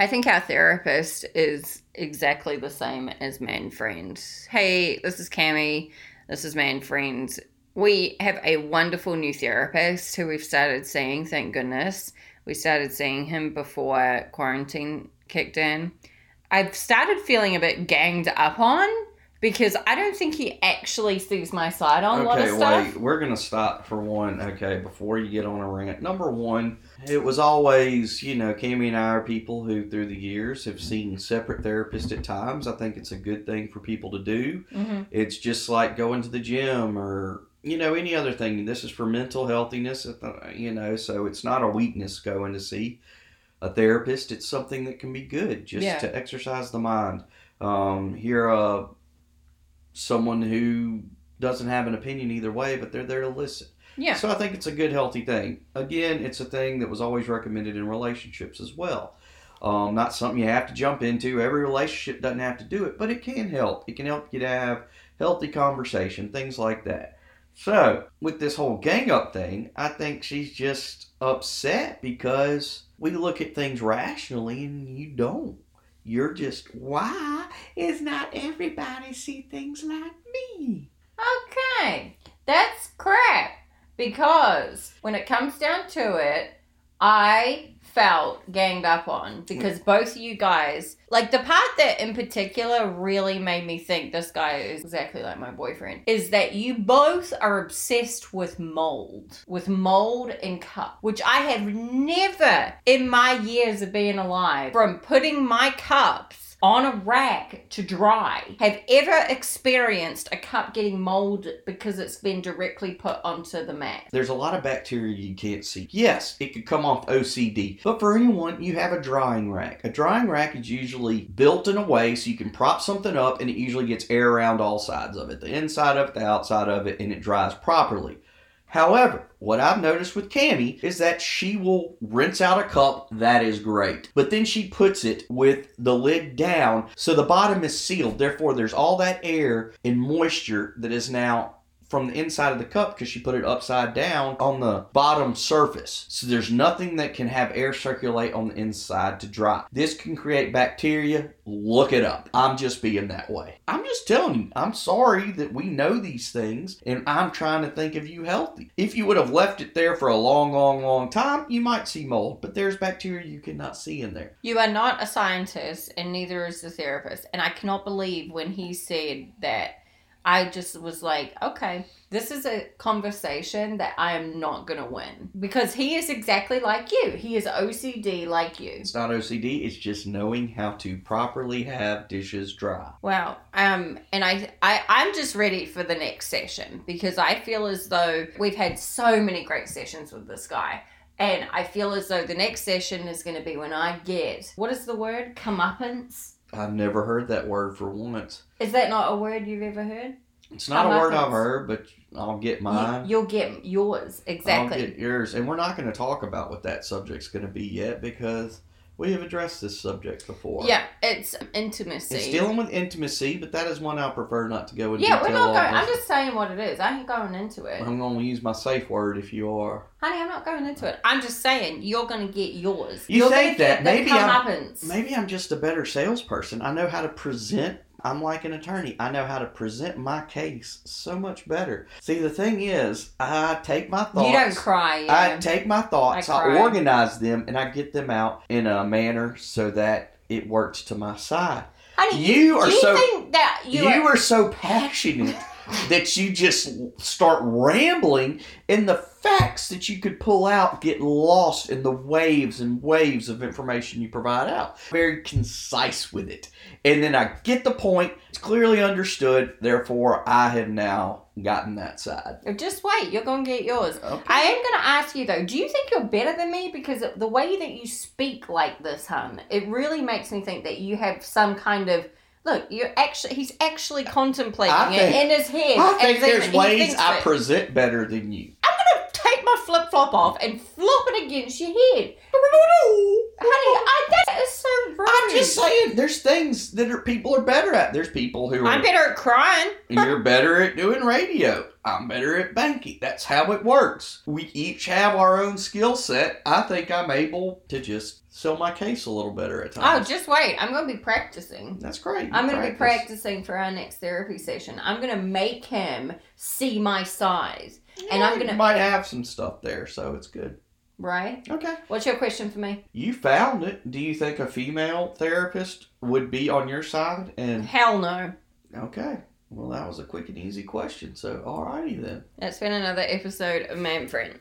I think our therapist is exactly the same as man friend. Hey, this is Cami. This is man friend. We have a wonderful new therapist who we've started seeing, thank goodness. We started seeing him before quarantine kicked in. I've started feeling a bit ganged up on because I don't think he actually sees my side on a lot of Okay, stuff. wait. We're gonna stop for one. Okay, before you get on a rant. Number one, it was always, you know, Cami and I are people who, through the years, have seen separate therapists at times. I think it's a good thing for people to do. hmm It's just like going to the gym or you know any other thing. This is for mental healthiness, uh, you know. So it's not a weakness going to see a therapist. It's something that can be good just Yeah. to exercise the mind. Um, hear uh, someone who doesn't have an opinion either way, but they're there to listen. Yeah. So I think it's a good, healthy thing. Again, it's a thing that was always recommended in relationships as well. Um, not something you have to jump into. Every relationship doesn't have to do it, but it can help. It can help you to have healthy conversation, things like that. So with this whole gang up thing, I think she's just upset because we look at things rationally and you don't. You're just why is not everybody see things like me? Okay, that's crap. Because when it comes down to it, I felt ganged up on because both of you guys, like the part that in particular really made me think this guy is exactly like my boyfriend, is that you both are obsessed with mold, with mold and cup, which I have never in my years of being alive, from putting my cups on a rack to dry have ever experienced a cup getting molded because it's been directly put onto the mat. There's a lot of bacteria you can't see. Yes, it could come off OCD, but for anyone, you have a drying rack. A drying rack is usually built in a way so you can prop something up and it usually gets air around all sides of it the inside of it, the outside of it, and it dries properly. However, what I've noticed with Cami is that she will rinse out a cup, that is great. But then she puts it with the lid down so the bottom is sealed. Therefore, there's all that air and moisture that is now from the inside of the cup because she put it upside down on the bottom surface. So there's nothing that can have air circulate on the inside to dry. This can create bacteria. Look it up. I'm just being that way. I'm just telling you, I'm sorry that we know these things and I'm trying to think of you healthy. If you would have left it there for a long, long, long time, you might see mold, but there's bacteria you cannot see in there. You are not a scientist, and neither is the therapist. And I cannot believe when he said that. I just was like, okay, this is a conversation that I am not going to win. Because he is exactly like you. He is OCD like you. It's not OCD, it's just knowing how to properly have dishes dry. Wow. Um, and I, I, I'm just ready for the next session because I feel as though we've had so many great sessions with this guy. And I feel as though the next session is going to be when I get, what is the word? Comeuppance? I've never heard that word for once. Is that not a word you've ever heard? It's not a word I've heard, but I'll get mine. You, will get yours. Exactly. I'll get yours. And we're not going to talk about what that subject's going to be yet because we have addressed this subject before. yeah, it's intimacy. It's dealing with intimacy, but that is one I prefer not to go into yeah, we're not going. I'm just saying what it is. I ain't going into it. I'm going to use my safe word if you are. Honey, I'm not going into it. I'm just saying you're going to get yours. You You're think that. Maybe I'm- comeuppance. Maybe I'm just a better salesperson. I know how to present. I'm like an attorney. I know how to present my case so much better. See, the thing is, I take my thoughts. You don't cry. I take my thoughts, I I, organize them, and I get them out in a manner so that it works to my side. Honey, You are do you so- think that you, You, are, are so passionate that you just start rambling, in the facts that you could pull out get lost in the waves and waves of information you provide out. Very concise with it. And then I get the point, it's clearly understood, therefore, I have now gotten that side. just wait. You're going to get yours. Okay. I am going to ask you though. Do you think you're better than me because the way that you speak like this, hun, it really makes me think that you have some kind of look. You're actually he's actually contemplating I it in his head. I think there's he ways I present better than you. Take my flip flop off and flop it against your head. Honey, I, that is so rude. I'm just just saying, there's things that are people are better at. There's people who are I'm better at crying. You're better at doing radio. I'm better at banking. That's how it works. We each have our own skill set. I think I'm able to just sell my case a little better at oh, times. Oh, just wait. I'm going to be practicing. That's great. I'm going to be practicing for our next therapy session. I'm going to make him see my size. And I'm You gonna- might have some stuff there, so it's good. Right? Okay. What's your question for me? You found it. Do you think a female therapist would be on your side? And Hell no. okay. Well, that was a quick and easy question. So, alrighty then. That's been another episode of Man Friend.